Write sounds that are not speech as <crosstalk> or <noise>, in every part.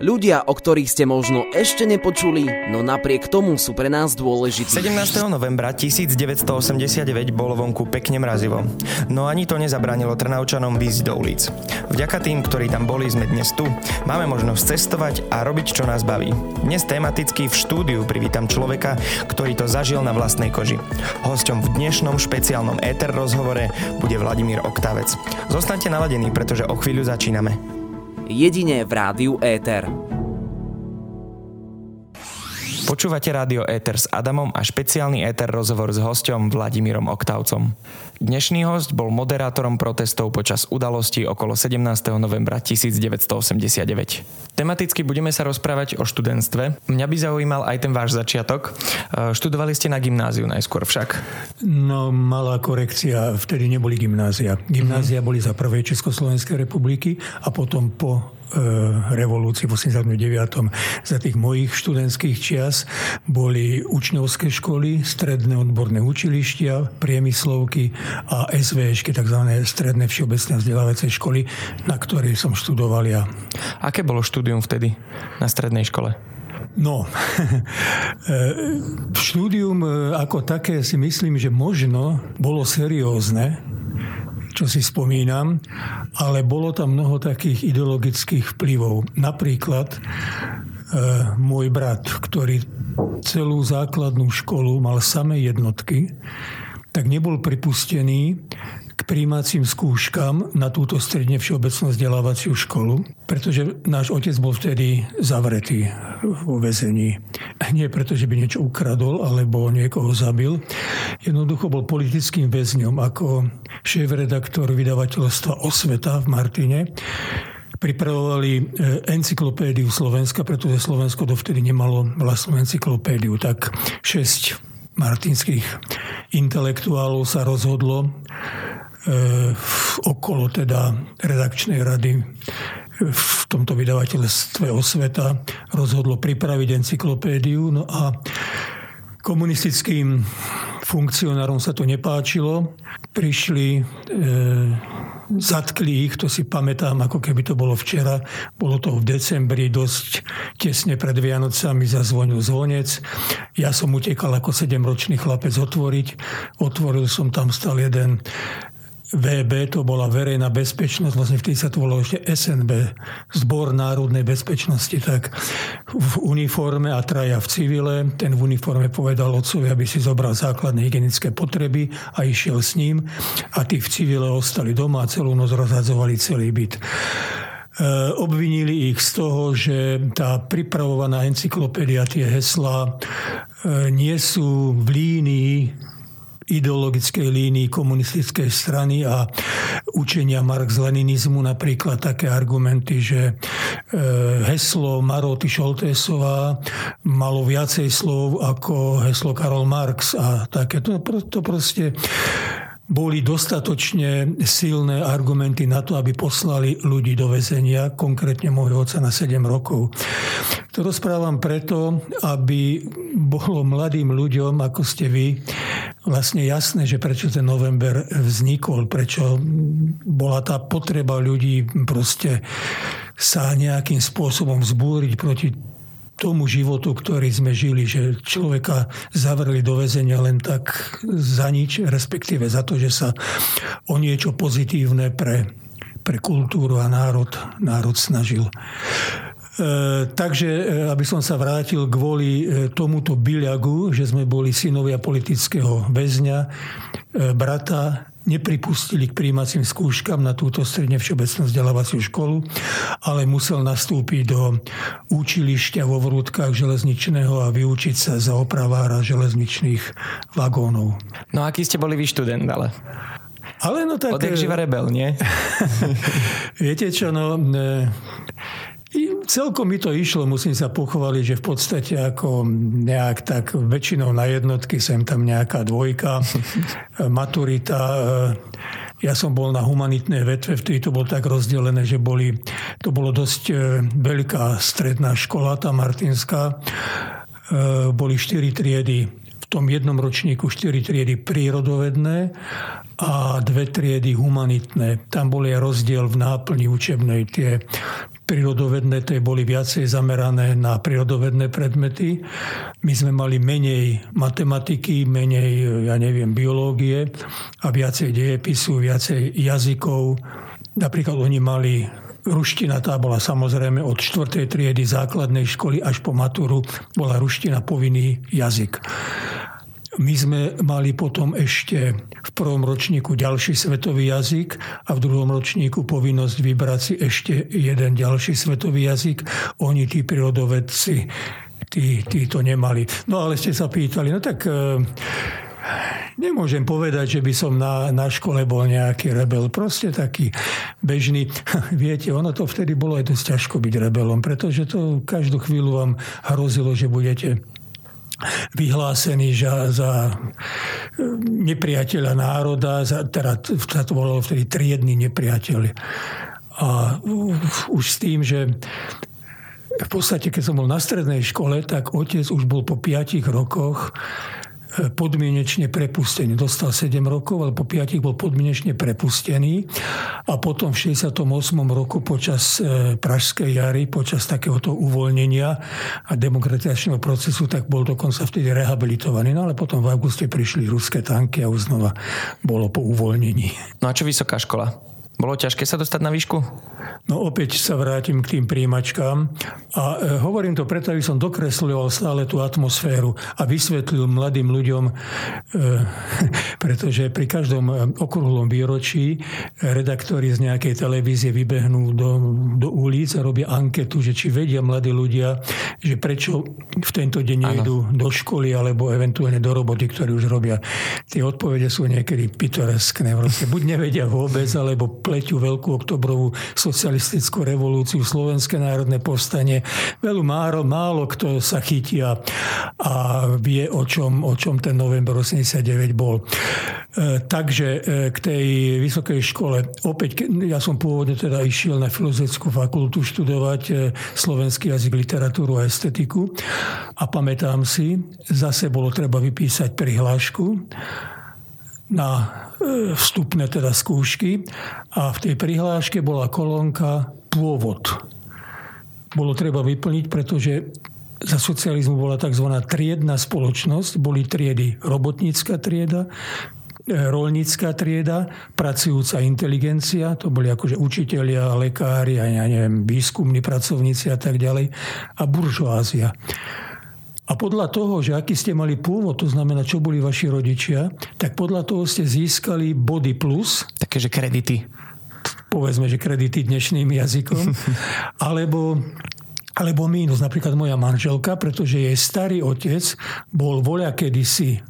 Ľudia, o ktorých ste možno ešte nepočuli, no napriek tomu sú pre nás dôležití. 17. novembra 1989 bolo vonku pekne mrazivo. No ani to nezabránilo Trnavčanom výjsť do ulic. Vďaka tým, ktorí tam boli, sme dnes tu. Máme možnosť cestovať a robiť, čo nás baví. Dnes tematicky v štúdiu privítam človeka, ktorý to zažil na vlastnej koži. Hosťom v dnešnom špeciálnom éter rozhovore bude Vladimír Oktavec. Zostaňte naladení, pretože o chvíľu začíname jedine v rádiu Éter. Počúvate rádio Éter s Adamom a špeciálny Éter rozhovor s hosťom Vladimírom Oktavcom. Dnešný host bol moderátorom protestov počas udalostí okolo 17. novembra 1989. Tematicky budeme sa rozprávať o študentstve. Mňa by zaujímal aj ten váš začiatok. E, študovali ste na gymnáziu najskôr však? No, malá korekcia. Vtedy neboli gymnázia. Gymnázia mm-hmm. boli za prvej Československej republiky a potom po revolúcii v 89. Za tých mojich študentských čias boli učňovské školy, stredné odborné učilištia, priemyslovky a SVŠky, tzv. stredné všeobecné vzdelávacie školy, na ktorej som študoval ja. Aké bolo štúdium vtedy na strednej škole? No, <laughs> e, štúdium e, ako také si myslím, že možno bolo seriózne, čo si spomínam, ale bolo tam mnoho takých ideologických vplyvov. Napríklad e, môj brat, ktorý celú základnú školu mal samé jednotky, tak nebol pripustený k príjmacím skúškam na túto stredne všeobecnú vzdelávaciu školu, pretože náš otec bol vtedy zavretý vo väzení. Nie preto, že by niečo ukradol alebo niekoho zabil. Jednoducho bol politickým väzňom ako šéf-redaktor vydavateľstva Osveta v Martine pripravovali e, encyklopédiu Slovenska, pretože Slovensko dovtedy nemalo vlastnú encyklopédiu. Tak šesť martinských intelektuálov sa rozhodlo E, okolo teda redakčnej rady v tomto vydavateľstve Osveta rozhodlo pripraviť encyklopédiu. No a komunistickým funkcionárom sa to nepáčilo. Prišli, e, zatkli ich, to si pamätám, ako keby to bolo včera. Bolo to v decembri, dosť tesne pred Vianocami zazvonil zvonec. Ja som utekal ako sedemročný chlapec otvoriť. Otvoril som, tam stal jeden VB, to bola verejná bezpečnosť, vlastne vtedy sa to volalo ešte SNB, Zbor národnej bezpečnosti, tak v uniforme a traja v civile. Ten v uniforme povedal otcovi, aby si zobral základné hygienické potreby a išiel s ním. A tí v civile ostali doma a celú noc rozhadzovali celý byt e, obvinili ich z toho, že tá pripravovaná encyklopédia, tie heslá e, nie sú v línii ideologickej línii komunistickej strany a učenia marx-leninizmu, napríklad také argumenty, že e, heslo Maroty Šoltésová malo viacej slov ako heslo Karol Marx a také. To, to proste boli dostatočne silné argumenty na to, aby poslali ľudí do väzenia, konkrétne môjho oca na 7 rokov. To rozprávam preto, aby bolo mladým ľuďom, ako ste vy, vlastne jasné, že prečo ten november vznikol, prečo bola tá potreba ľudí proste sa nejakým spôsobom zbúriť proti tomu životu, ktorý sme žili, že človeka zavreli do väzenia len tak za nič, respektíve za to, že sa o niečo pozitívne pre, pre kultúru a národ, národ snažil. E, takže, e, aby som sa vrátil kvôli e, tomuto byľagu, že sme boli synovia politického väzňa, brata nepripustili k príjmacím skúškam na túto stredne všeobecnú vzdelávaciu školu, ale musel nastúpiť do učilišťa vo vrútkach železničného a vyučiť sa za opravára železničných vagónov. No aký ste boli vy študent, ale? Ale no tak... Odek živa rebel, nie? <laughs> Viete čo, no... Celkom mi to išlo, musím sa pochváliť, že v podstate ako nejak tak väčšinou na jednotky sem tam nejaká dvojka, <laughs> maturita. Eh, ja som bol na humanitnej vetve, vtedy to bolo tak rozdelené, že boli, to bolo dosť eh, veľká stredná škola, tá Martinská. Eh, boli štyri triedy tom jednom ročníku 4 triedy prírodovedné a dve triedy humanitné. Tam bol aj rozdiel v náplni učebnej. Tie prírodovedné tie boli viacej zamerané na prírodovedné predmety. My sme mali menej matematiky, menej, ja neviem, biológie a viacej dejepisu, viacej jazykov. Napríklad oni mali Ruština tá bola samozrejme od 4. triedy základnej školy až po maturu bola ruština povinný jazyk. My sme mali potom ešte v prvom ročníku ďalší svetový jazyk a v druhom ročníku povinnosť vybrať si ešte jeden ďalší svetový jazyk. Oni, tí prírodovedci, tí, tí to nemali. No ale ste sa pýtali, no tak e, Nemôžem povedať, že by som na, na škole bol nejaký rebel. Proste taký bežný. <laughs> Viete, ono to vtedy bolo aj dosť ťažko byť rebelom, pretože to každú chvíľu vám hrozilo, že budete vyhlásený za, za nepriateľa národa, za, teda sa to bolo vtedy triedny nepriateľ. A už s tým, že v podstate, keď som bol na strednej škole, tak otec už bol po piatich rokoch podmienečne prepustený. Dostal 7 rokov, ale po 5 bol podmienečne prepustený. A potom v 68. roku počas e, Pražskej jary, počas takéhoto uvoľnenia a demokratizačného procesu, tak bol dokonca vtedy rehabilitovaný. No ale potom v auguste prišli ruské tanky a už znova bolo po uvoľnení. No a čo vysoká škola? Bolo ťažké sa dostať na výšku? No opäť sa vrátim k tým príjimačkám a e, hovorím to preto, aby som dokresľoval stále tú atmosféru a vysvetlil mladým ľuďom, e, <laughs> pretože pri každom e, okrúhlom výročí redaktori z nejakej televízie vybehnú do, do ulic a robia anketu, že či vedia mladí ľudia, že prečo v tento deň nejdu do školy alebo eventuálne do roboty, ktorí už robia. Tie odpovede sú niekedy pitoreskné. Buď nevedia vôbec, alebo pleťu Veľkú oktobrovú socialistickú revolúciu, Slovenské národné povstanie. Veľmi málo, málo kto sa chytia a vie, o čom, o čom ten november 89 bol. E, takže e, k tej vysokej škole, opäť, ja som pôvodne teda išiel na filozofickú fakultu študovať e, slovenský jazyk, literatúru a estetiku a pamätám si, zase bolo treba vypísať prihlášku na e, vstupné teda skúšky a v tej prihláške bola kolónka pôvod. Bolo treba vyplniť, pretože za socializmu bola tzv. triedna spoločnosť. Boli triedy robotnícka trieda, e, rolnícka trieda, pracujúca inteligencia, to boli akože učitelia, lekári a ja neviem, výskumní pracovníci a tak ďalej, a buržoázia. A podľa toho, že aký ste mali pôvod, to znamená, čo boli vaši rodičia, tak podľa toho ste získali body plus. Takéže kredity. Povedzme, že kredity dnešným jazykom. <laughs> alebo alebo mínus. Napríklad moja manželka, pretože jej starý otec bol voľa kedysi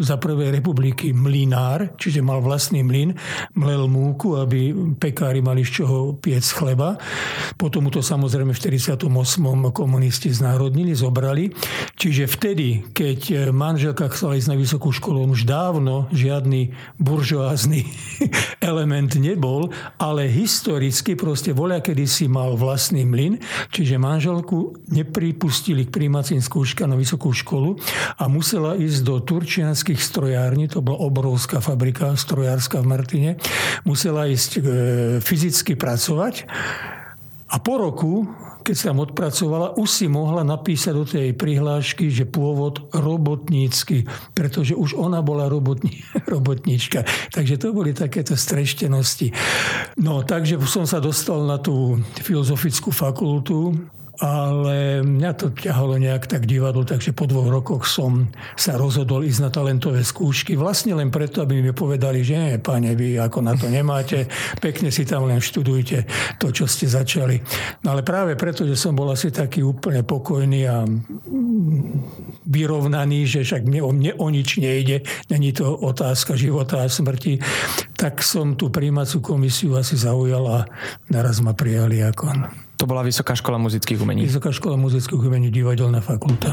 za prvej republiky mlinár, čiže mal vlastný mlyn, mlel múku, aby pekári mali z čoho piec chleba. Potom mu to samozrejme v 48. komunisti znárodnili, zobrali. Čiže vtedy, keď manželka chcela ísť na vysokú školu, on už dávno žiadny buržoázny <laughs> element nebol, ale historicky proste voľa kedy si mal vlastný mlyn, čiže manželku nepripustili k príjmacím skúška na vysokú školu a musela ísť do Turčie Košianských strojární, to bola obrovská fabrika strojárska v Martine, musela ísť e, fyzicky pracovať a po roku, keď sa tam odpracovala, už si mohla napísať do tej prihlášky, že pôvod robotnícky, pretože už ona bola robotní, <laughs> robotníčka. Takže to boli takéto streštenosti. No, takže som sa dostal na tú filozofickú fakultu ale mňa to ťahalo nejak tak divadlo, takže po dvoch rokoch som sa rozhodol ísť na talentové skúšky. Vlastne len preto, aby mi povedali, že nie, páne, vy ako na to nemáte, pekne si tam len študujte to, čo ste začali. No ale práve preto, že som bol asi taký úplne pokojný a vyrovnaný, že však mne mne o nič nejde, není to otázka života a smrti, tak som tú príjmacú komisiu asi zaujal a naraz ma prijali ako to bola Vysoká škola muzických umení. Vysoká škola muzických umení, divadelná fakulta.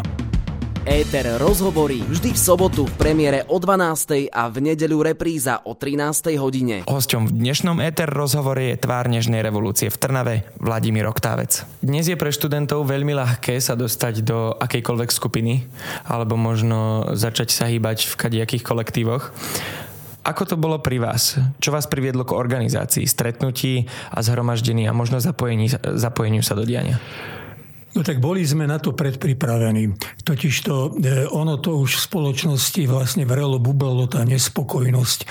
Éter rozhovorí vždy v sobotu v premiére o 12. a v nedeľu repríza o 13. hodine. Hosťom v dnešnom Éter rozhovore je tvár Nežnej revolúcie v Trnave Vladimír Oktávec. Dnes je pre študentov veľmi ľahké sa dostať do akejkoľvek skupiny alebo možno začať sa hýbať v kadejakých kolektívoch. Ako to bolo pri vás? Čo vás priviedlo k organizácii, stretnutí a zhromaždení a možno zapojeniu sa do diania? No tak boli sme na to predpripravení. Totiž to, e, ono to už v spoločnosti vlastne vrelo bubalo tá nespokojnosť. E,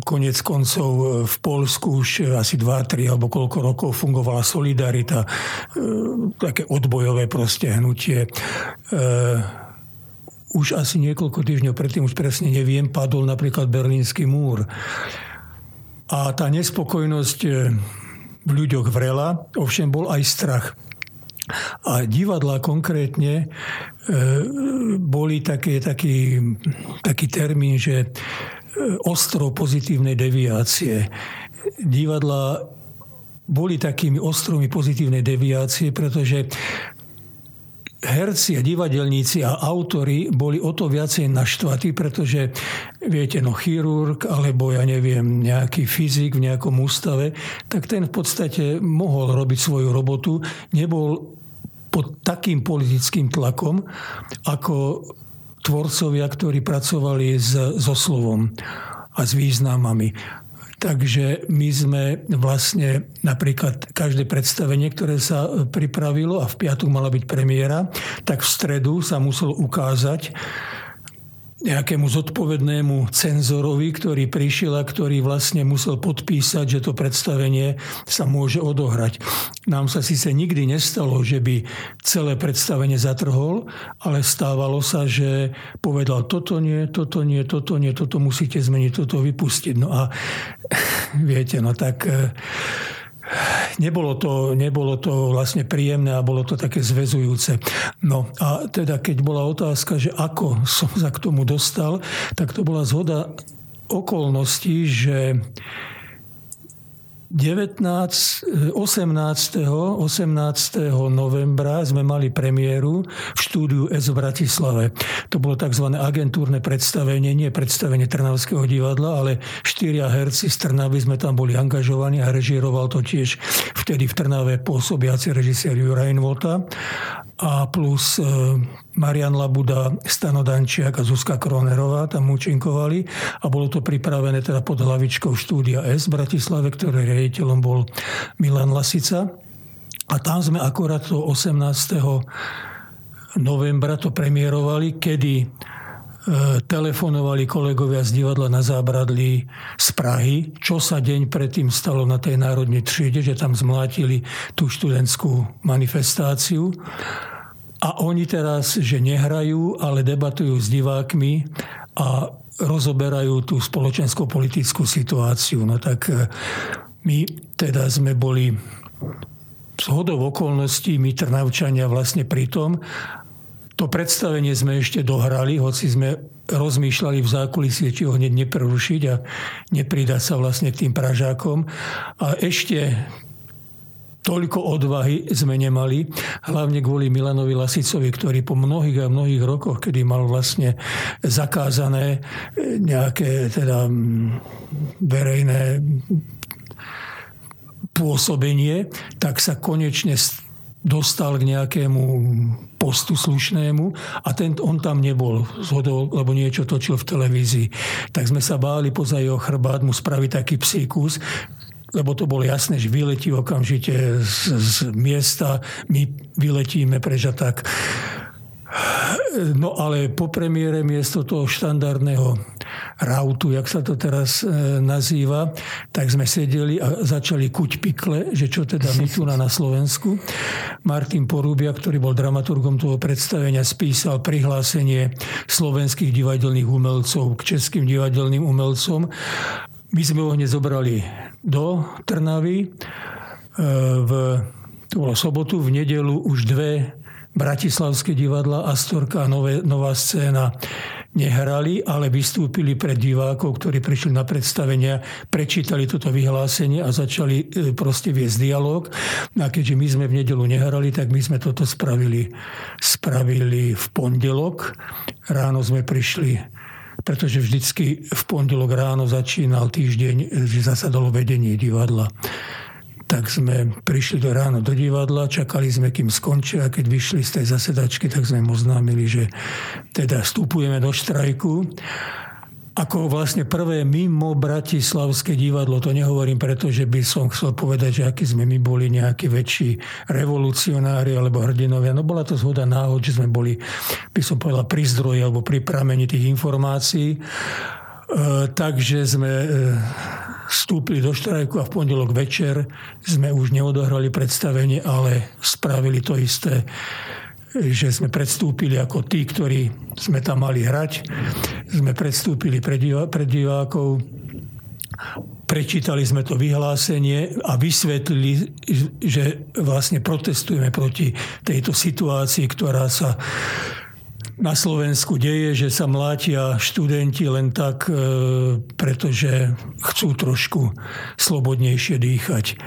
konec koncov e, v Polsku už asi 2-3 alebo koľko rokov fungovala Solidarita, také odbojové proste hnutie už asi niekoľko týždňov predtým, už presne neviem, padol napríklad Berlínsky múr. A tá nespokojnosť v ľuďoch vrela, ovšem bol aj strach. A divadla konkrétne e, boli také, taký, taký termín, že e, ostrov pozitívnej deviácie. Divadla boli takými ostrovmi pozitívnej deviácie, pretože herci a divadelníci a autory boli o to viacej naštvatí, pretože viete, no chirurg alebo ja neviem, nejaký fyzik v nejakom ústave, tak ten v podstate mohol robiť svoju robotu, nebol pod takým politickým tlakom, ako tvorcovia, ktorí pracovali s, so slovom a s významami. Takže my sme vlastne napríklad každé predstavenie, ktoré sa pripravilo a v piatok mala byť premiéra, tak v stredu sa musel ukázať nejakému zodpovednému cenzorovi, ktorý prišiel a ktorý vlastne musel podpísať, že to predstavenie sa môže odohrať. Nám sa síce nikdy nestalo, že by celé predstavenie zatrhol, ale stávalo sa, že povedal toto nie, toto nie, toto nie, toto musíte zmeniť, toto vypustiť. No a <laughs> viete, no tak eh, nebolo to, nebolo to vlastne príjemné a bolo to také zväzujúce. No a teda keď bola otázka, že ako som sa k tomu dostal, tak to bola zhoda okolností, že 19, 18. 18. novembra sme mali premiéru v štúdiu S v Bratislave. To bolo tzv. agentúrne predstavenie, nie predstavenie Trnavského divadla, ale štyria herci z Trnavy sme tam boli angažovaní a režíroval to tiež vtedy v Trnave pôsobiaci režisér Juraj Vota a plus e, Marian Labuda, Stano Dančiak a Zuzka Kronerová tam účinkovali a bolo to pripravené teda pod hlavičkou štúdia S v Bratislave, ktoré riaditeľom bol Milan Lasica. A tam sme akorát to 18. novembra to premiérovali, kedy e, telefonovali kolegovia z divadla na Zábradlí z Prahy, čo sa deň predtým stalo na tej národnej tříde, že tam zmlátili tú študentskú manifestáciu. A oni teraz, že nehrajú, ale debatujú s divákmi a rozoberajú tú spoločensko-politickú situáciu. No tak e, my teda sme boli z hodov okolností, my Trnavčania vlastne pri tom, to predstavenie sme ešte dohrali, hoci sme rozmýšľali v zákulisí, či ho hneď neprerušiť a nepridať sa vlastne k tým Pražákom. A ešte toľko odvahy sme nemali, hlavne kvôli Milanovi Lasicovi, ktorý po mnohých a mnohých rokoch, kedy mal vlastne zakázané e, nejaké teda verejné pôsobenie, tak sa konečne dostal k nejakému postu slušnému a ten, on tam nebol zhodol, lebo niečo točil v televízii. Tak sme sa báli poza jeho chrbát mu spraviť taký psíkus, lebo to bolo jasné, že vyletí okamžite z, z miesta, my vyletíme preč tak. No ale po premiére miesto toho štandardného rautu, jak sa to teraz e, nazýva, tak sme sedeli a začali kuť pikle, že čo teda my tu na, na Slovensku. Martin Porubia, ktorý bol dramaturgom toho predstavenia, spísal prihlásenie slovenských divadelných umelcov k českým divadelným umelcom my sme ho hneď zobrali do Trnavy. E, v, to bolo sobotu, v nedelu už dve bratislavské divadla, Astorka a nové, nová scéna nehrali, ale vystúpili pred divákov, ktorí prišli na predstavenia, prečítali toto vyhlásenie a začali e, proste viesť dialog. A keďže my sme v nedelu nehrali, tak my sme toto spravili, spravili v pondelok. Ráno sme prišli pretože vždycky v pondelok ráno začínal týždeň, že zasadalo vedenie divadla tak sme prišli do ráno do divadla, čakali sme, kým skončia a keď vyšli z tej zasedačky, tak sme im oznámili, že teda vstupujeme do štrajku. Ako vlastne prvé mimo Bratislavské divadlo, to nehovorím preto, že by som chcel povedať, že aký sme my boli nejakí väčší revolucionári alebo hrdinovia. No bola to zhoda náhod, že sme boli, by som povedal, pri zdroji alebo pri pramení tých informácií. E, takže sme e, vstúpili do štrajku a v pondelok večer sme už neodohrali predstavenie, ale spravili to isté, že sme predstúpili ako tí, ktorí sme tam mali hrať. Sme predstúpili pred, divá, pred divákov, prečítali sme to vyhlásenie a vysvetlili, že vlastne protestujeme proti tejto situácii, ktorá sa na Slovensku deje, že sa mlátia študenti len tak, e, pretože chcú trošku slobodnejšie dýchať.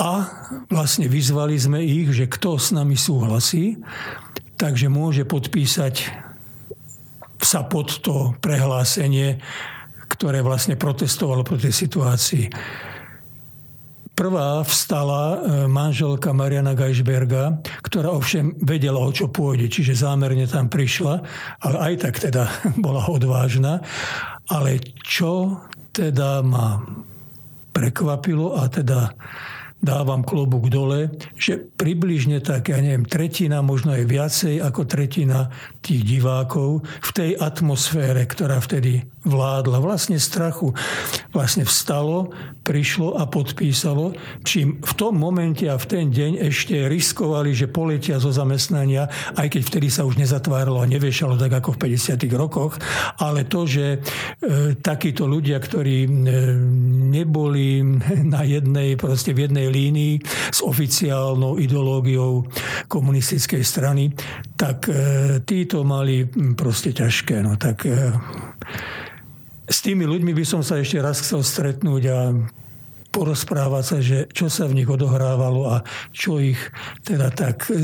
A vlastne vyzvali sme ich, že kto s nami súhlasí, takže môže podpísať sa pod to prehlásenie, ktoré vlastne protestovalo proti situácii. Prvá vstala e, manželka Mariana Geisberga, ktorá ovšem vedela, o čo pôjde, čiže zámerne tam prišla, ale aj tak teda <laughs> bola odvážna. Ale čo teda ma prekvapilo a teda dávam klobúk dole, že približne tak, ja neviem, tretina, možno aj viacej ako tretina tých divákov v tej atmosfére, ktorá vtedy vládla, vlastne strachu, vlastne vstalo, prišlo a podpísalo, čím v tom momente a v ten deň ešte riskovali, že poletia zo zamestnania, aj keď vtedy sa už nezatváralo a neviešalo tak ako v 50. rokoch, ale to, že e, takíto ľudia, ktorí e, neboli <laughs> na jednej, proste v jednej línii s oficiálnou ideológiou komunistickej strany, tak e, títo mali proste ťažké. No, tak e, s tými ľuďmi by som sa ešte raz chcel stretnúť a porozprávať sa, že čo sa v nich odohrávalo a čo ich teda tak e,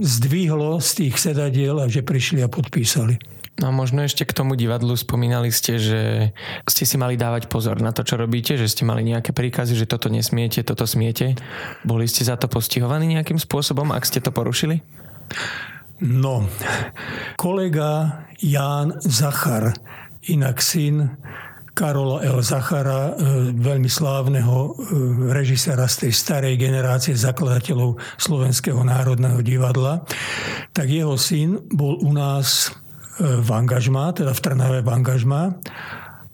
zdvihlo z tých sedadiel a že prišli a podpísali. No a možno ešte k tomu divadlu spomínali ste, že ste si mali dávať pozor na to, čo robíte, že ste mali nejaké príkazy, že toto nesmiete, toto smiete. Boli ste za to postihovaní nejakým spôsobom, ak ste to porušili? No, kolega Ján Zachar, inak syn Karola L. Zachara, e, veľmi slávneho e, režisera z tej starej generácie zakladateľov Slovenského národného divadla, tak jeho syn bol u nás e, v angažmá, teda v Trnave v angažmá.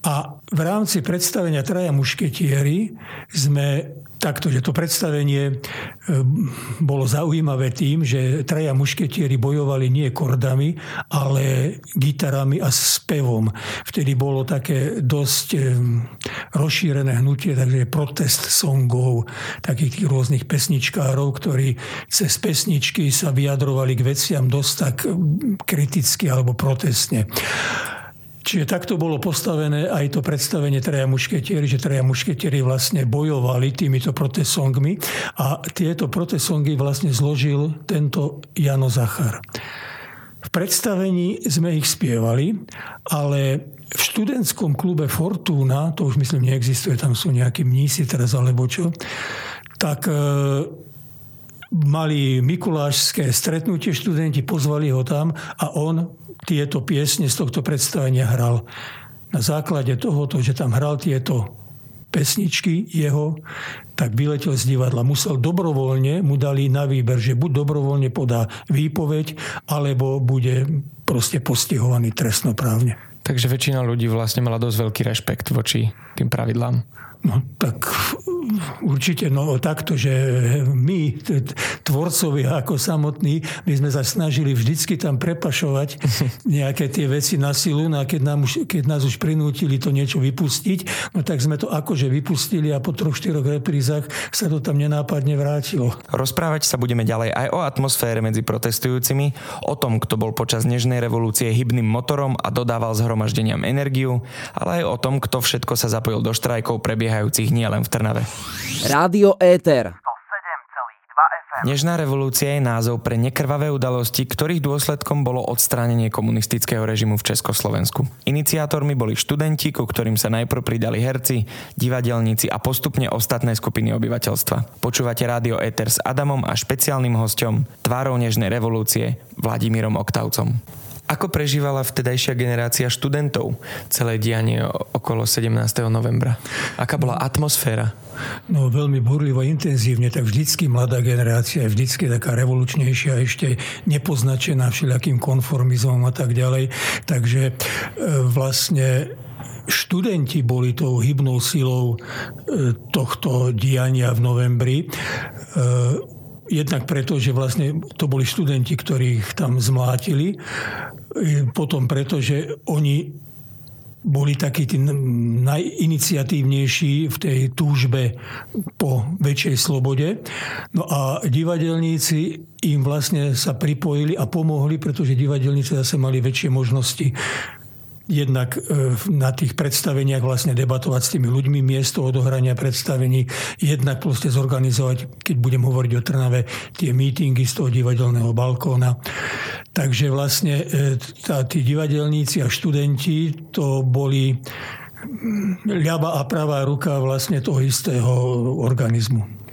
A v rámci predstavenia Traja mušketieri sme takto, že to predstavenie e, bolo zaujímavé tým, že traja mušketieri bojovali nie kordami, ale gitarami a spevom. Vtedy bolo také dosť e, rozšírené hnutie, takže protest songov, takých tých rôznych pesničkárov, ktorí cez pesničky sa vyjadrovali k veciam dosť tak kriticky alebo protestne. Čiže takto bolo postavené aj to predstavenie Traja mušketieri, že Traja mušketieri vlastne bojovali týmito protesongmi a tieto protesongy vlastne zložil tento Jano Zachar. V predstavení sme ich spievali, ale v študentskom klube Fortuna, to už myslím neexistuje, tam sú nejakí mnísi teraz alebo čo, tak e, mali mikulášské stretnutie študenti, pozvali ho tam a on tieto piesne z tohto predstavenia hral. Na základe tohoto, že tam hral tieto pesničky jeho, tak vyletel z divadla. Musel dobrovoľne, mu dali na výber, že buď dobrovoľne podá výpoveď, alebo bude proste postihovaný trestnoprávne. Takže väčšina ľudí vlastne mala dosť veľký rešpekt voči tým pravidlám. No tak určite no, takto, že my, tvorcovia ako samotní, my sme sa snažili vždycky tam prepašovať <laughs> nejaké tie veci na silu, no a keď, nám už, keď nás už prinútili to niečo vypustiť, no tak sme to akože vypustili a po troch, štyroch reprízach sa to tam nenápadne vrátilo. Rozprávať sa budeme ďalej aj o atmosfére medzi protestujúcimi, o tom, kto bol počas Nežnej revolúcie hybným motorom a dodával zhromaždeniam energiu, ale aj o tom, kto všetko sa zapojil do štrajkov prebiehajúcich nielen v Trnave. Rádio Éter. Nežná revolúcia je názov pre nekrvavé udalosti, ktorých dôsledkom bolo odstránenie komunistického režimu v Československu. Iniciátormi boli študenti, ku ktorým sa najprv pridali herci, divadelníci a postupne ostatné skupiny obyvateľstva. Počúvate rádio Ether s Adamom a špeciálnym hostom, tvárou Nežnej revolúcie, Vladimírom Oktavcom. Ako prežívala vtedajšia generácia študentov celé dianie okolo 17. novembra? Aká bola atmosféra? No veľmi burlivo, intenzívne, tak vždycky mladá generácia je vždycky taká revolučnejšia, ešte nepoznačená všelijakým konformizmom a tak ďalej. Takže e, vlastne študenti boli tou hybnou silou e, tohto diania v novembri. Jednak preto, že vlastne to boli študenti, ktorých tam zmlátili. Potom preto, že oni boli takí tí najiniciatívnejší v tej túžbe po väčšej slobode. No a divadelníci im vlastne sa pripojili a pomohli, pretože divadelníci zase mali väčšie možnosti jednak e, na tých predstaveniach vlastne debatovať s tými ľuďmi miesto odohrania predstavení, jednak proste zorganizovať, keď budem hovoriť o Trnave, tie mítingy z toho divadelného balkóna. Takže vlastne e, tá, tí divadelníci a študenti to boli ľava a pravá ruka vlastne toho istého organizmu.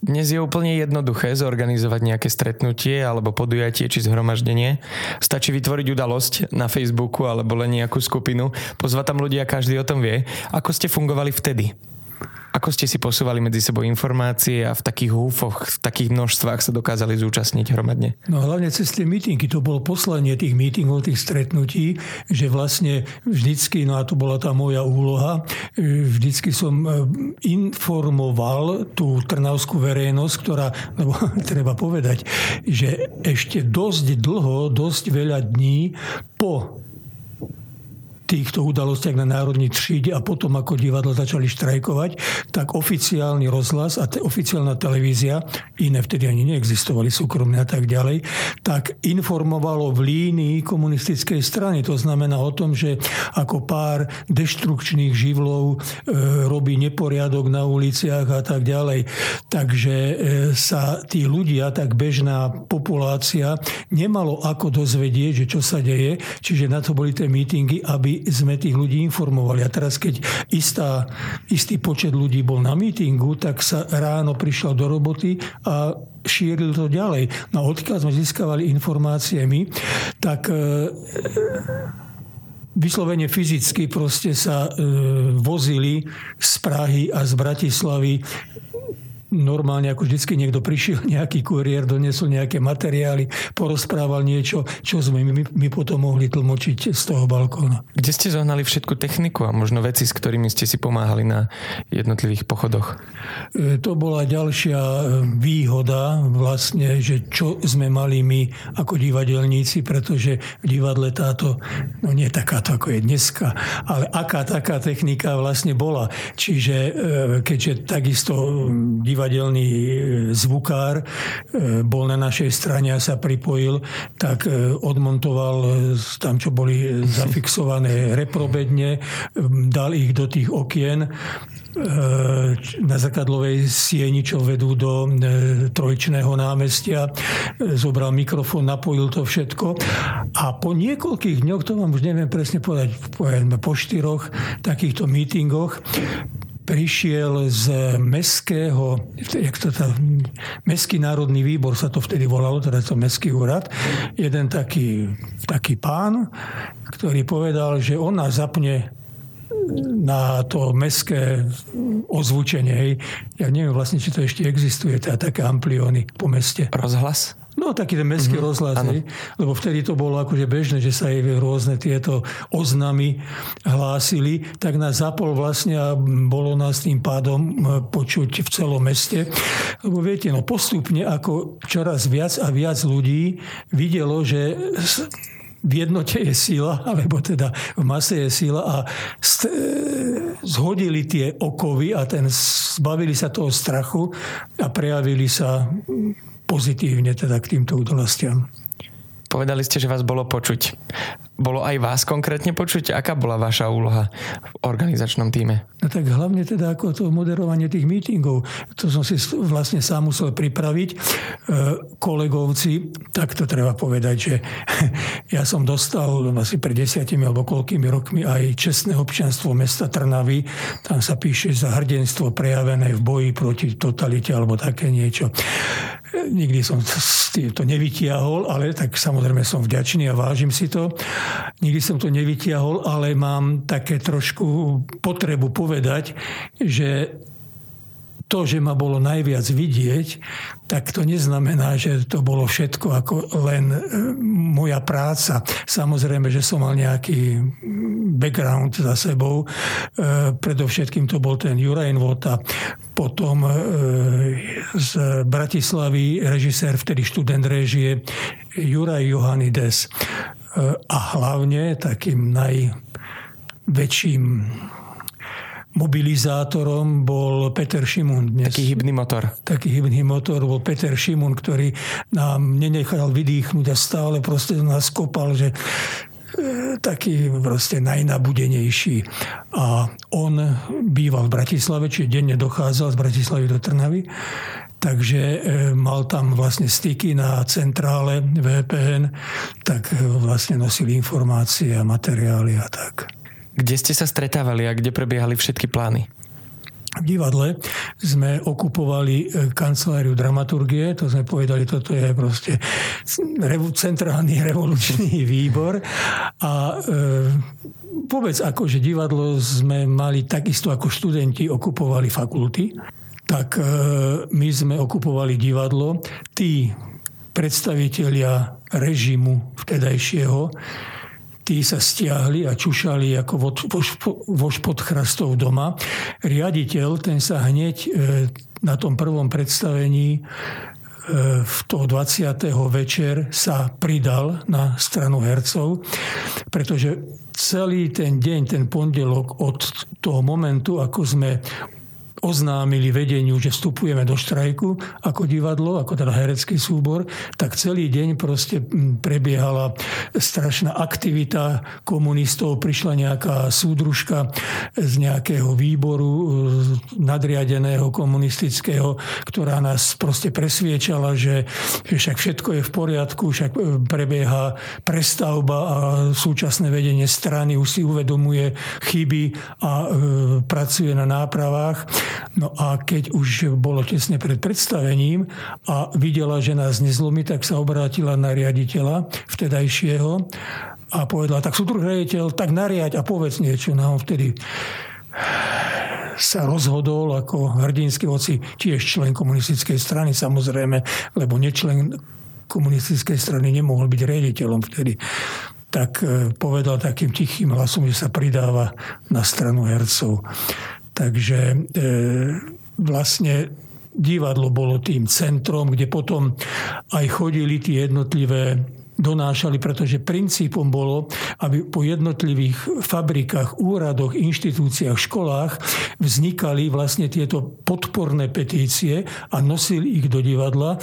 Dnes je úplne jednoduché zorganizovať nejaké stretnutie alebo podujatie či zhromaždenie. Stačí vytvoriť udalosť na Facebooku alebo len nejakú skupinu, pozvať tam ľudia, každý o tom vie. Ako ste fungovali vtedy? Ako ste si posúvali medzi sebou informácie a v takých húfoch, v takých množstvách sa dokázali zúčastniť hromadne? No hlavne cez tie mítingy. To bolo poslanie tých mítingov, tých stretnutí, že vlastne vždycky, no a to bola tá moja úloha, vždycky som e, informoval tú trnavskú verejnosť, ktorá, lebo <laughs> treba povedať, že ešte dosť dlho, dosť veľa dní po týchto udalostiach na Národní tříde a potom ako divadlo začali štrajkovať, tak oficiálny rozhlas a te, oficiálna televízia, iné vtedy ani neexistovali súkromné a tak ďalej, tak informovalo v línii komunistickej strany. To znamená o tom, že ako pár deštrukčných živlov e, robí neporiadok na uliciach a tak ďalej. Takže e, sa tí ľudia, tak bežná populácia, nemalo ako dozvedieť, že čo sa deje, čiže na to boli tie mítingy, aby sme tých ľudí informovali. A teraz, keď istá, istý počet ľudí bol na mítingu, tak sa ráno prišiel do roboty a šíril to ďalej. No odkiaľ sme získavali informácie my, tak e, vyslovene fyzicky proste sa e, vozili z Prahy a z Bratislavy normálne ako vždycky niekto prišiel, <laughs> nejaký kuriér, doniesol nejaké materiály, porozprával niečo, čo sme my, my potom mohli tlmočiť z toho balkóna. Kde ste zohnali všetku techniku a možno veci, s ktorými ste si pomáhali na jednotlivých pochodoch? E, to bola ďalšia e, výhoda vlastne, že čo sme mali my ako divadelníci, pretože v divadle táto, no nie takáto ako je dneska, ale aká taká technika vlastne bola. Čiže e, keďže takisto divadelníci divadelný e, zvukár e, bol na našej strane a sa pripojil, tak e, odmontoval tam, čo boli zafixované reprobedne, dal ich do tých okien na zrkadlovej sieni, čo vedú do trojčného námestia. Zobral mikrofón, napojil to všetko. A po niekoľkých dňoch, to vám už neviem presne povedať, po štyroch takýchto mítingoch, prišiel z mestského, jak to tá, Mestský národný výbor sa to vtedy volalo, teda to Mestský úrad, jeden taký, taký pán, ktorý povedal, že on nás zapne na to mestské ozvučenie. Ja neviem vlastne, či to ešte existuje, teda také amplióny po meste. Rozhlas? No taký ten mestský mm-hmm. rozhlas, lebo vtedy to bolo akože bežné, že sa aj rôzne tieto oznamy hlásili, tak nás zapol vlastne a bolo nás tým pádom počuť v celom meste. Lebo viete, no postupne ako čoraz viac a viac ľudí videlo, že v jednote je sila, <laughs> alebo teda v mase je sila a st- e, zhodili tie okovy a ten, zbavili sa toho strachu a prejavili sa pozitívne teda k týmto udalostiam. Povedali ste, že vás bolo počuť. Bolo aj vás konkrétne počuť? Aká bola vaša úloha v organizačnom týme? No tak hlavne teda ako to moderovanie tých mítingov. To som si vlastne sám musel pripraviť. E, kolegovci, tak to treba povedať, že <laughs> ja som dostal asi pred desiatimi alebo koľkými rokmi aj čestné občianstvo mesta Trnavy. Tam sa píše za hrdenstvo prejavené v boji proti totalite alebo také niečo. Nikdy som to nevytiahol, ale tak samozrejme som vďačný a vážim si to. Nikdy som to nevytiahol, ale mám také trošku potrebu povedať, že to, že ma bolo najviac vidieť, tak to neznamená, že to bolo všetko ako len e, moja práca. Samozrejme, že som mal nejaký background za sebou. E, predovšetkým to bol ten Jurajn Vota, potom e, z Bratislavy režisér, vtedy študent režie Juraj Johanides. A hlavne takým najväčším mobilizátorom bol Peter. Dnes. Taký hybný motor. Taký hybný motor bol Peter Šimun, ktorý nám nenechal vydýchnuť a stále proste nás kopal, že e, taký proste najnabudenejší. A on býval v Bratislave, čiže denne dochádzal z Bratislavy do Trnavy. Takže e, mal tam vlastne styky na centrále VPN, tak e, vlastne nosili informácie a materiály a tak. Kde ste sa stretávali a kde prebiehali všetky plány? v divadle sme okupovali e, kanceláriu dramaturgie, to sme povedali, toto je proste centrálny <laughs> revolučný výbor a e, vôbec ako, že divadlo sme mali takisto ako študenti okupovali fakulty, tak e, my sme okupovali divadlo. Tí predstavitelia režimu vtedajšieho tí sa stiahli a čušali ako vož pod chrastov doma. Riaditeľ, ten sa hneď e, na tom prvom predstavení e, v toho 20. večer sa pridal na stranu hercov, pretože celý ten deň, ten pondelok od toho momentu, ako sme oznámili vedeniu, že vstupujeme do štrajku ako divadlo, ako teda herecký súbor, tak celý deň proste prebiehala strašná aktivita komunistov. Prišla nejaká súdružka z nejakého výboru e, nadriadeného komunistického, ktorá nás proste presviečala, že, však všetko je v poriadku, však e, prebieha prestavba a súčasné vedenie strany už si uvedomuje chyby a e, pracuje na nápravách. No a keď už bolo tesne pred predstavením a videla, že nás nezlomí, tak sa obrátila na riaditeľa vtedajšieho a povedala, tak súdruh riaditeľ, tak nariať a povedz niečo. No vtedy sa rozhodol ako hrdinský oci, tiež člen komunistickej strany samozrejme, lebo nečlen komunistickej strany nemohol byť riaditeľom vtedy tak e, povedal takým tichým hlasom, že sa pridáva na stranu hercov. Takže e, vlastne divadlo bolo tým centrom, kde potom aj chodili tie jednotlivé donášali, pretože princípom bolo, aby po jednotlivých fabrikách, úradoch, inštitúciách, školách vznikali vlastne tieto podporné petície a nosili ich do divadla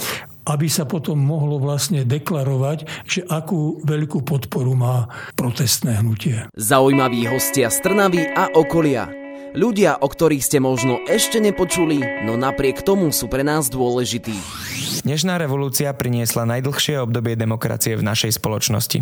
aby sa potom mohlo vlastne deklarovať, že akú veľkú podporu má protestné hnutie. Zaujímaví hostia z Trnavy a okolia. Ľudia, o ktorých ste možno ešte nepočuli, no napriek tomu sú pre nás dôležití. Dnešná revolúcia priniesla najdlhšie obdobie demokracie v našej spoločnosti.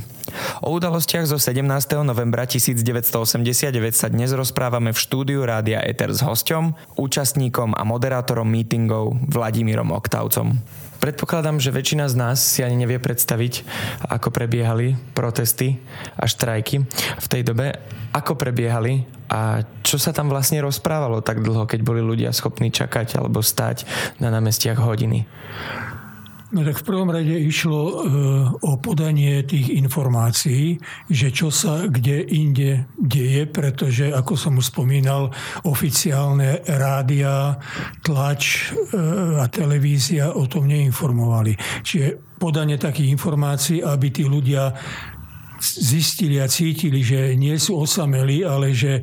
O udalostiach zo 17. novembra 1989 sa dnes rozprávame v štúdiu Rádia Eter s hosťom, účastníkom a moderátorom mítingov Vladimírom Oktavcom. Predpokladám, že väčšina z nás si ani nevie predstaviť, ako prebiehali protesty a štrajky v tej dobe, ako prebiehali a čo sa tam vlastne rozprávalo tak dlho, keď boli ľudia schopní čakať alebo stať na námestiach hodiny. No tak v prvom rade išlo e, o podanie tých informácií, že čo sa kde inde deje, pretože, ako som už spomínal, oficiálne rádia, tlač e, a televízia o tom neinformovali. Čiže podanie takých informácií, aby tí ľudia zistili a cítili, že nie sú osamelí, ale že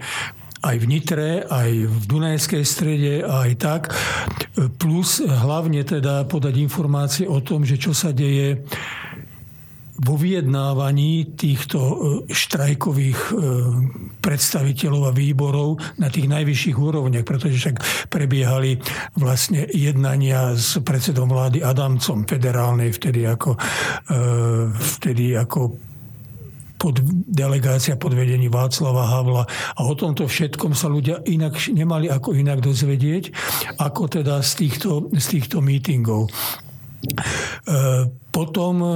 aj v Nitre, aj v Dunajskej strede, aj tak. Plus hlavne teda podať informácie o tom, že čo sa deje vo vyjednávaní týchto e, štrajkových e, predstaviteľov a výborov na tých najvyšších úrovniach, pretože však prebiehali vlastne jednania s predsedom vlády Adamcom federálnej vtedy ako, e, vtedy ako pod, delegácia pod vedením Václava Havla. A o tomto všetkom sa ľudia inak nemali ako inak dozvedieť, ako teda z týchto, z týchto mítingov. E, potom e,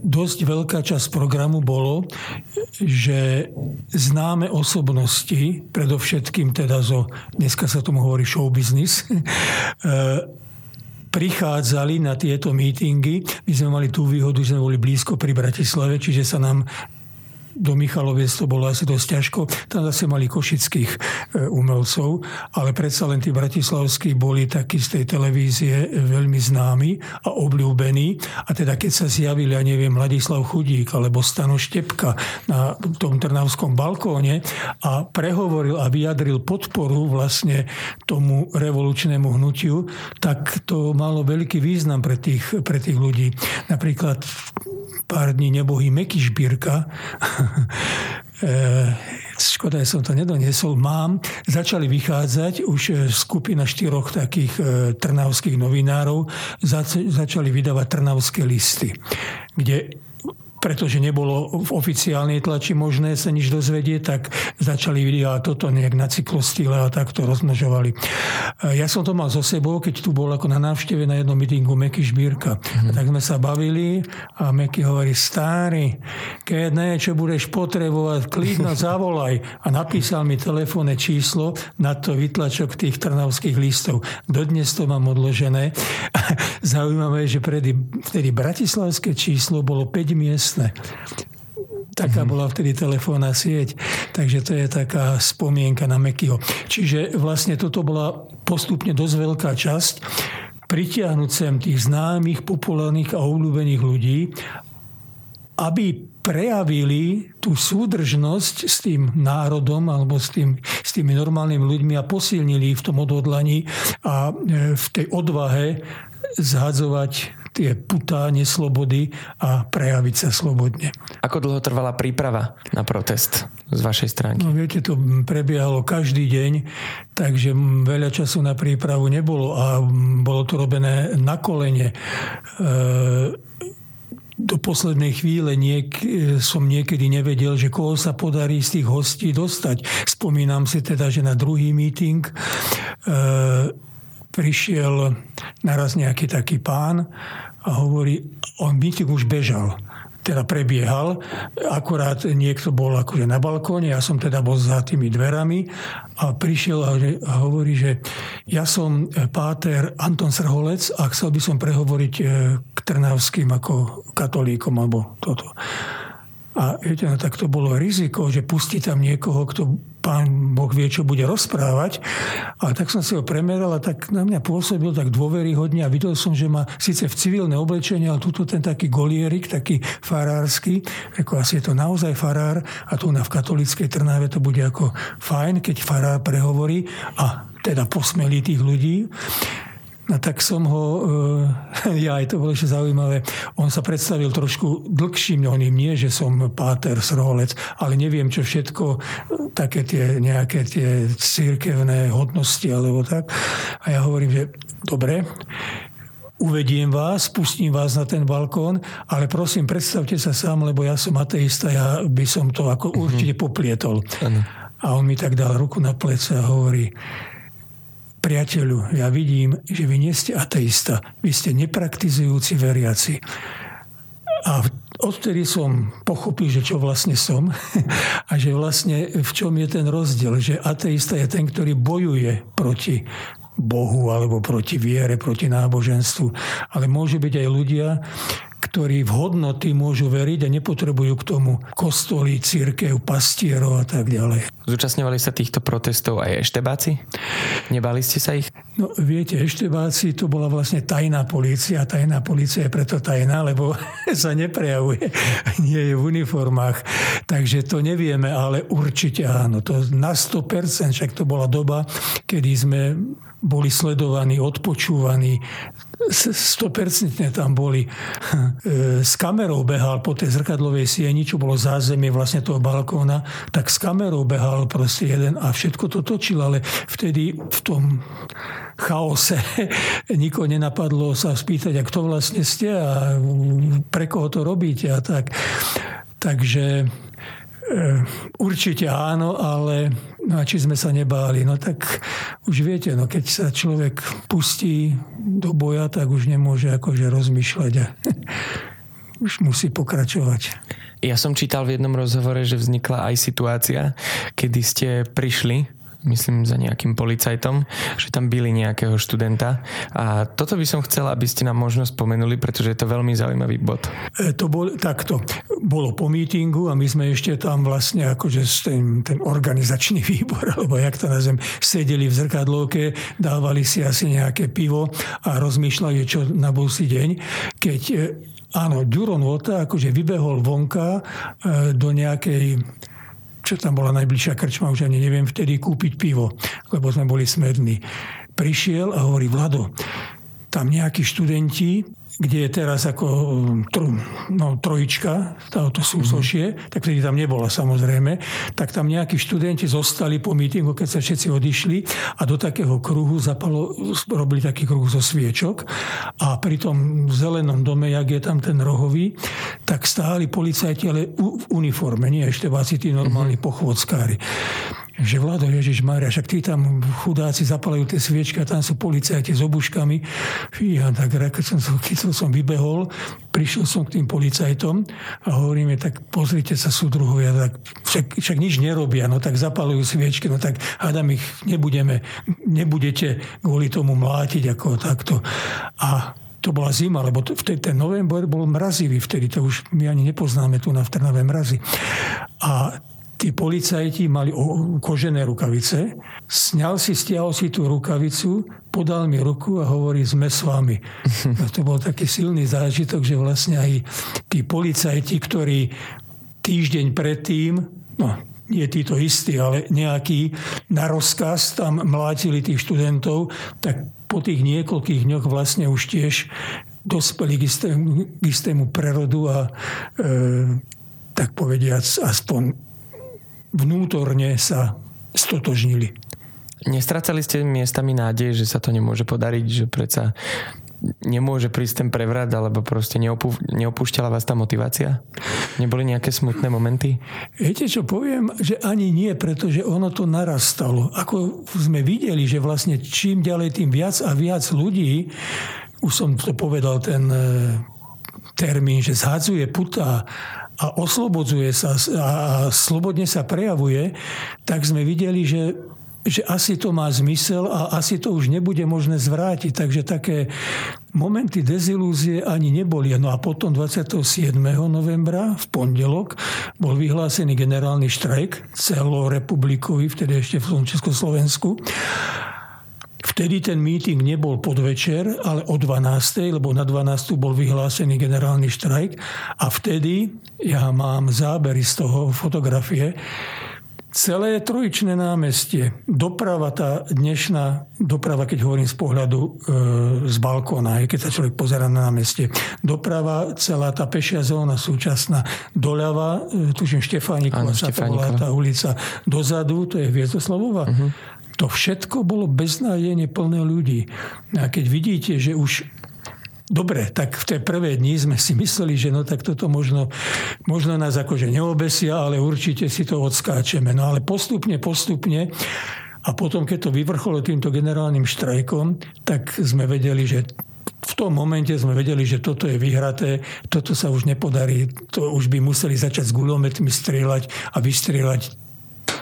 dosť veľká časť programu bolo, že známe osobnosti, predovšetkým teda zo, dneska sa tomu hovorí show business, <laughs> e, prichádzali na tieto mítingy. My sme mali tú výhodu, že sme boli blízko pri Bratislave, čiže sa nám do Michaloviec to bolo asi dosť ťažko. Tam zase mali košických e, umelcov, ale predsa len tí bratislavskí boli takí z tej televízie veľmi známi a obľúbení. A teda keď sa zjavili, ja neviem, Ladislav Chudík alebo Stano Štepka na tom Trnavskom balkóne a prehovoril a vyjadril podporu vlastne tomu revolučnému hnutiu, tak to malo veľký význam pre tých, pre tých ľudí. Napríklad pár dní nebohý Meky Šbírka, <laughs> eh, škoda, že som to nedoniesol, mám, začali vychádzať už eh, skupina štyroch takých eh, trnavských novinárov, začali vydávať trnavské listy, kde pretože nebolo v oficiálnej tlači možné sa nič dozvedieť, tak začali vydávať toto nejak na cyklostyle a takto rozmnožovali. Ja som to mal so sebou, keď tu bol ako na návšteve na jednom meetingu Meky Šbírka. Mm-hmm. Tak sme sa bavili a Meky hovorí, stáry, keď niečo budeš potrebovať, klidno <laughs> zavolaj. A napísal mi telefónne číslo na to vytlačok tých trnavských listov. Dodnes to mám odložené. <laughs> Zaujímavé, že predy, vtedy bratislavské číslo bolo 5 miest jasné. Taká mm-hmm. bola vtedy telefónna sieť. Takže to je taká spomienka na Mekyho. Čiže vlastne toto bola postupne dosť veľká časť pritiahnuť sem tých známych, populárnych a obľúbených ľudí, aby prejavili tú súdržnosť s tým národom alebo s, tým, s tými normálnymi ľuďmi a posilnili v tom odhodlaní a e, v tej odvahe zhadzovať tie putá neslobody a prejaviť sa slobodne. Ako dlho trvala príprava na protest z vašej strany? No viete, to prebiehalo každý deň, takže veľa času na prípravu nebolo a bolo to robené na kolene. E, do poslednej chvíle niek- som niekedy nevedel, že koho sa podarí z tých hostí dostať. Spomínam si teda, že na druhý meeting e, prišiel naraz nejaký taký pán a hovorí, on meeting už bežal teda prebiehal. Akurát niekto bol akože na balkóne, ja som teda bol za tými dverami a prišiel a, a hovorí, že ja som e, páter Anton Srholec a chcel by som prehovoriť e, k Trnavským ako katolíkom alebo toto. A viete, no tak to bolo riziko, že pustí tam niekoho, kto pán Boh vie, čo bude rozprávať. A tak som si ho premeral a tak na mňa pôsobil tak dôveryhodne a videl som, že má síce v civilné oblečenie, ale tuto ten taký golierik, taký farársky, ako asi je to naozaj farár a tu na v katolíckej Trnave to bude ako fajn, keď farár prehovorí a teda posmelí tých ľudí. No tak som ho, e, <laughs> ja aj to bolo ešte zaujímavé, on sa predstavil trošku dlhším oným, nie že som páter srolec, ale neviem čo všetko, e, také tie nejaké tie církevné hodnosti alebo tak. A ja hovorím, že dobre, uvediem vás, pustím vás na ten balkón, ale prosím, predstavte sa sám, lebo ja som ateista, ja by som to ako mm-hmm. určite poplietol. Ano. A on mi tak dal ruku na plece a hovorí, priateľu, ja vidím, že vy nie ste ateista, vy ste nepraktizujúci veriaci. A odtedy som pochopil, že čo vlastne som <laughs> a že vlastne v čom je ten rozdiel, že ateista je ten, ktorý bojuje proti Bohu alebo proti viere, proti náboženstvu. Ale môžu byť aj ľudia, ktorí v hodnoty môžu veriť a nepotrebujú k tomu kostoly, církev, pastierov a tak ďalej. Zúčastňovali sa týchto protestov aj eštebáci? Nebali ste sa ich? No viete, eštebáci to bola vlastne tajná policia. Tajná policia je preto tajná, lebo <laughs> sa neprejavuje. <laughs> Nie je v uniformách. Takže to nevieme, ale určite áno. To na 100%, však to bola doba, kedy sme boli sledovaní, odpočúvaní, 100% tam boli. <laughs> E, s kamerou behal po tej zrkadlovej sieni, čo bolo zázemie vlastne toho balkóna, tak s kamerou behal proste jeden a všetko to točil, ale vtedy v tom chaose <laughs> nikoho nenapadlo sa spýtať, a kto vlastne ste a pre koho to robíte a tak. Takže určite áno, ale no a či sme sa nebáli? No tak už viete, no keď sa človek pustí do boja, tak už nemôže akože rozmýšľať a <laughs> už musí pokračovať. Ja som čítal v jednom rozhovore, že vznikla aj situácia, kedy ste prišli myslím za nejakým policajtom, že tam byli nejakého študenta. A toto by som chcela, aby ste nám možno spomenuli, pretože je to veľmi zaujímavý bod. E, to bol takto. Bolo po mítingu a my sme ešte tam vlastne akože ten, ten organizačný <laughs> výbor, alebo jak to nazvem, sedeli v zrkadlovke, dávali si asi nejaké pivo a rozmýšľali, čo na budúci deň. Keď e, áno, Ďuro Nota akože vybehol vonka e, do nejakej čo tam bola najbližšia krčma, už ani neviem vtedy kúpiť pivo, lebo sme boli smední. Prišiel a hovorí, Vlado, tam nejakí študenti kde je teraz ako tro, no, trojička, to súsošie, mm-hmm. tak vtedy tam nebola samozrejme, tak tam nejakí študenti zostali po mítingu, keď sa všetci odišli a do takého kruhu zapalo, robili taký kruh zo sviečok a pri tom zelenom dome, jak je tam ten rohový, tak stáli policajti, ale v uniforme, nie ešte váci tí normálni mm-hmm. pochôdzkári že Vlado Ježiš Mária, však tí tam chudáci zapalajú tie sviečky a tam sú policajti s obuškami. Fíha, tak keď som, keď som vybehol, prišiel som k tým policajtom a hovoríme, tak pozrite sa súdruhovia, tak však, však nič nerobia, no tak zapalujú sviečky, no tak hádam ich nebudeme, nebudete kvôli tomu mlátiť ako takto. A to bola zima, lebo vtedy ten november bol mrazivý, vtedy to už my ani nepoznáme tu na v Trnave mrazy. A tí policajti mali kožené rukavice, sňal si, stiahol si tú rukavicu, podal mi ruku a hovorí, sme s vami. <laughs> A to bol taký silný zážitok, že vlastne aj tí policajti, ktorí týždeň predtým, no nie títo istí, ale nejaký na rozkaz tam mlátili tých študentov, tak po tých niekoľkých dňoch vlastne už tiež dospeli k istému, k istému prerodu a e, tak povediac aspoň vnútorne sa stotožnili. Nestracali ste miestami nádej, že sa to nemôže podariť, že predsa nemôže prísť ten prevrat, alebo proste neopú, neopúšťala vás tá motivácia? Neboli nejaké smutné momenty? Viete, čo poviem? Že ani nie, pretože ono to narastalo. Ako sme videli, že vlastne čím ďalej, tým viac a viac ľudí, už som to povedal ten e, termín, že zhadzuje puta a oslobodzuje sa a slobodne sa prejavuje, tak sme videli, že že asi to má zmysel a asi to už nebude možné zvrátiť. Takže také momenty dezilúzie ani neboli. No a potom 27. novembra v pondelok bol vyhlásený generálny štrajk celorepublikový, vtedy ešte v Československu. Vtedy ten meeting nebol podvečer, ale o 12. lebo na 12. bol vyhlásený generálny štrajk a vtedy, ja mám zábery z toho fotografie, celé trojičné námestie, doprava, tá dnešná doprava, keď hovorím z pohľadu e, z balkóna, keď sa človek pozera na námestie, doprava, celá tá pešia zóna súčasná, doľava, e, tuším Štefánikova sa to volá tá ulica, dozadu, to je Hviezdoslavova, uh-huh. To všetko bolo beznádejne plné ľudí. A keď vidíte, že už Dobre, tak v tie prvé dni sme si mysleli, že no tak toto možno, možno nás akože neobesia, ale určite si to odskáčeme. No ale postupne, postupne a potom, keď to vyvrcholo týmto generálnym štrajkom, tak sme vedeli, že v tom momente sme vedeli, že toto je vyhraté, toto sa už nepodarí, to už by museli začať s gulometmi strieľať a vystrieľať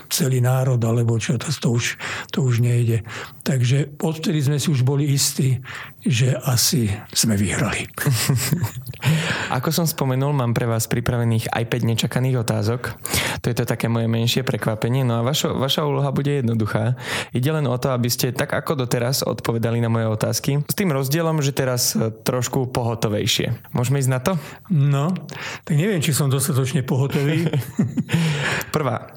celý národ, alebo čo, to, to, už, to už nejde. Takže odtedy sme si už boli istí, že asi sme vyhrali. <laughs> Ako som spomenul, mám pre vás pripravených aj 5 nečakaných otázok. To je to také moje menšie prekvapenie. No a vaša, vaša úloha bude jednoduchá. Ide len o to, aby ste tak ako doteraz odpovedali na moje otázky. S tým rozdielom, že teraz e, trošku pohotovejšie. Môžeme ísť na to? No, tak neviem, či som dostatočne pohotový. <laughs> Prvá.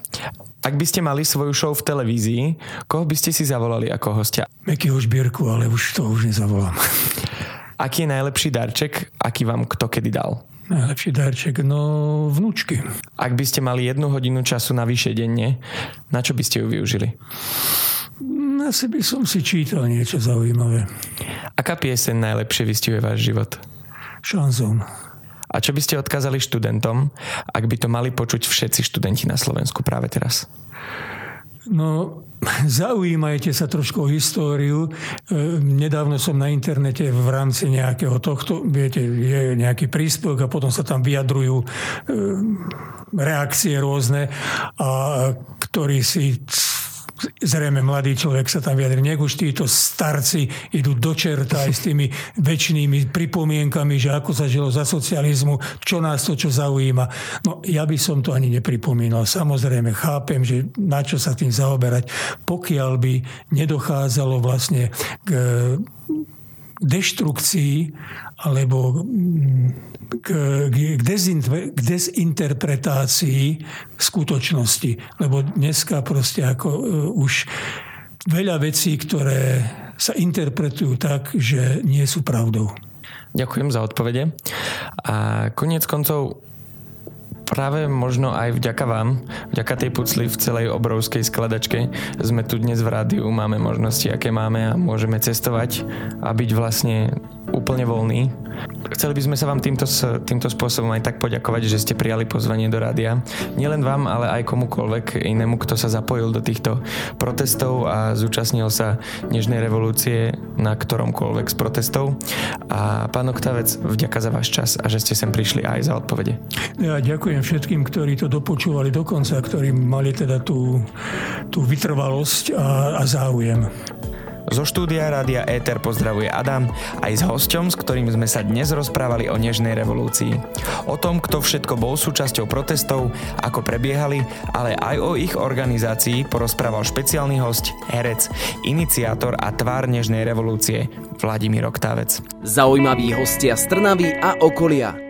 Ak by ste mali svoju show v televízii, koho by ste si zavolali ako hostia? Mekyho Žbírku, ale už to už nezavolám. Aký je najlepší darček, aký vám kto kedy dal? Najlepší darček, no vnúčky. Ak by ste mali jednu hodinu času navyše denne, na čo by ste ju využili? Asi by som si čítal niečo zaujímavé. Aká pieseň najlepšie vystihuje váš život? Šanzón. A čo by ste odkázali študentom, ak by to mali počuť všetci študenti na Slovensku práve teraz? No, <laughs> zaujímajte sa trošku o históriu. E, nedávno som na internete v rámci nejakého tohto, viete, je nejaký príspevok a potom sa tam vyjadrujú e, reakcie rôzne, a ktorí si zrejme mladý človek sa tam vyjadri. Nech už títo starci idú do čerta aj s tými väčšnými pripomienkami, že ako sa žilo za socializmu, čo nás to čo zaujíma. No ja by som to ani nepripomínal. Samozrejme chápem, že na čo sa tým zaoberať, pokiaľ by nedochádzalo vlastne k deštrukcii alebo k, k, dezinter, k dezinterpretácii skutočnosti. Lebo dneska proste ako uh, už veľa vecí, ktoré sa interpretujú tak, že nie sú pravdou. Ďakujem za odpovede. A koniec koncov práve možno aj vďaka vám, vďaka tej pucli v celej obrovskej skladačke sme tu dnes v rádiu, máme možnosti, aké máme a môžeme cestovať a byť vlastne úplne voľný. Chceli by sme sa vám týmto, týmto spôsobom aj tak poďakovať, že ste prijali pozvanie do rádia. Nielen vám, ale aj komukoľvek inému, kto sa zapojil do týchto protestov a zúčastnil sa dnešnej revolúcie na ktoromkoľvek z protestov. A pán Oktavec, vďaka za váš čas a že ste sem prišli aj za odpovede. Ja ďakujem všetkým, ktorí to dopočúvali do konca, ktorí mali teda tú, tú vytrvalosť a, a záujem. Zo štúdia Rádia Éter pozdravuje Adam aj s hosťom, s ktorým sme sa dnes rozprávali o Nežnej revolúcii. O tom, kto všetko bol súčasťou protestov, ako prebiehali, ale aj o ich organizácii porozprával špeciálny host, herec, iniciátor a tvár Nežnej revolúcie Vladimír Oktávec. Zaujímaví hostia z Trnavy a okolia.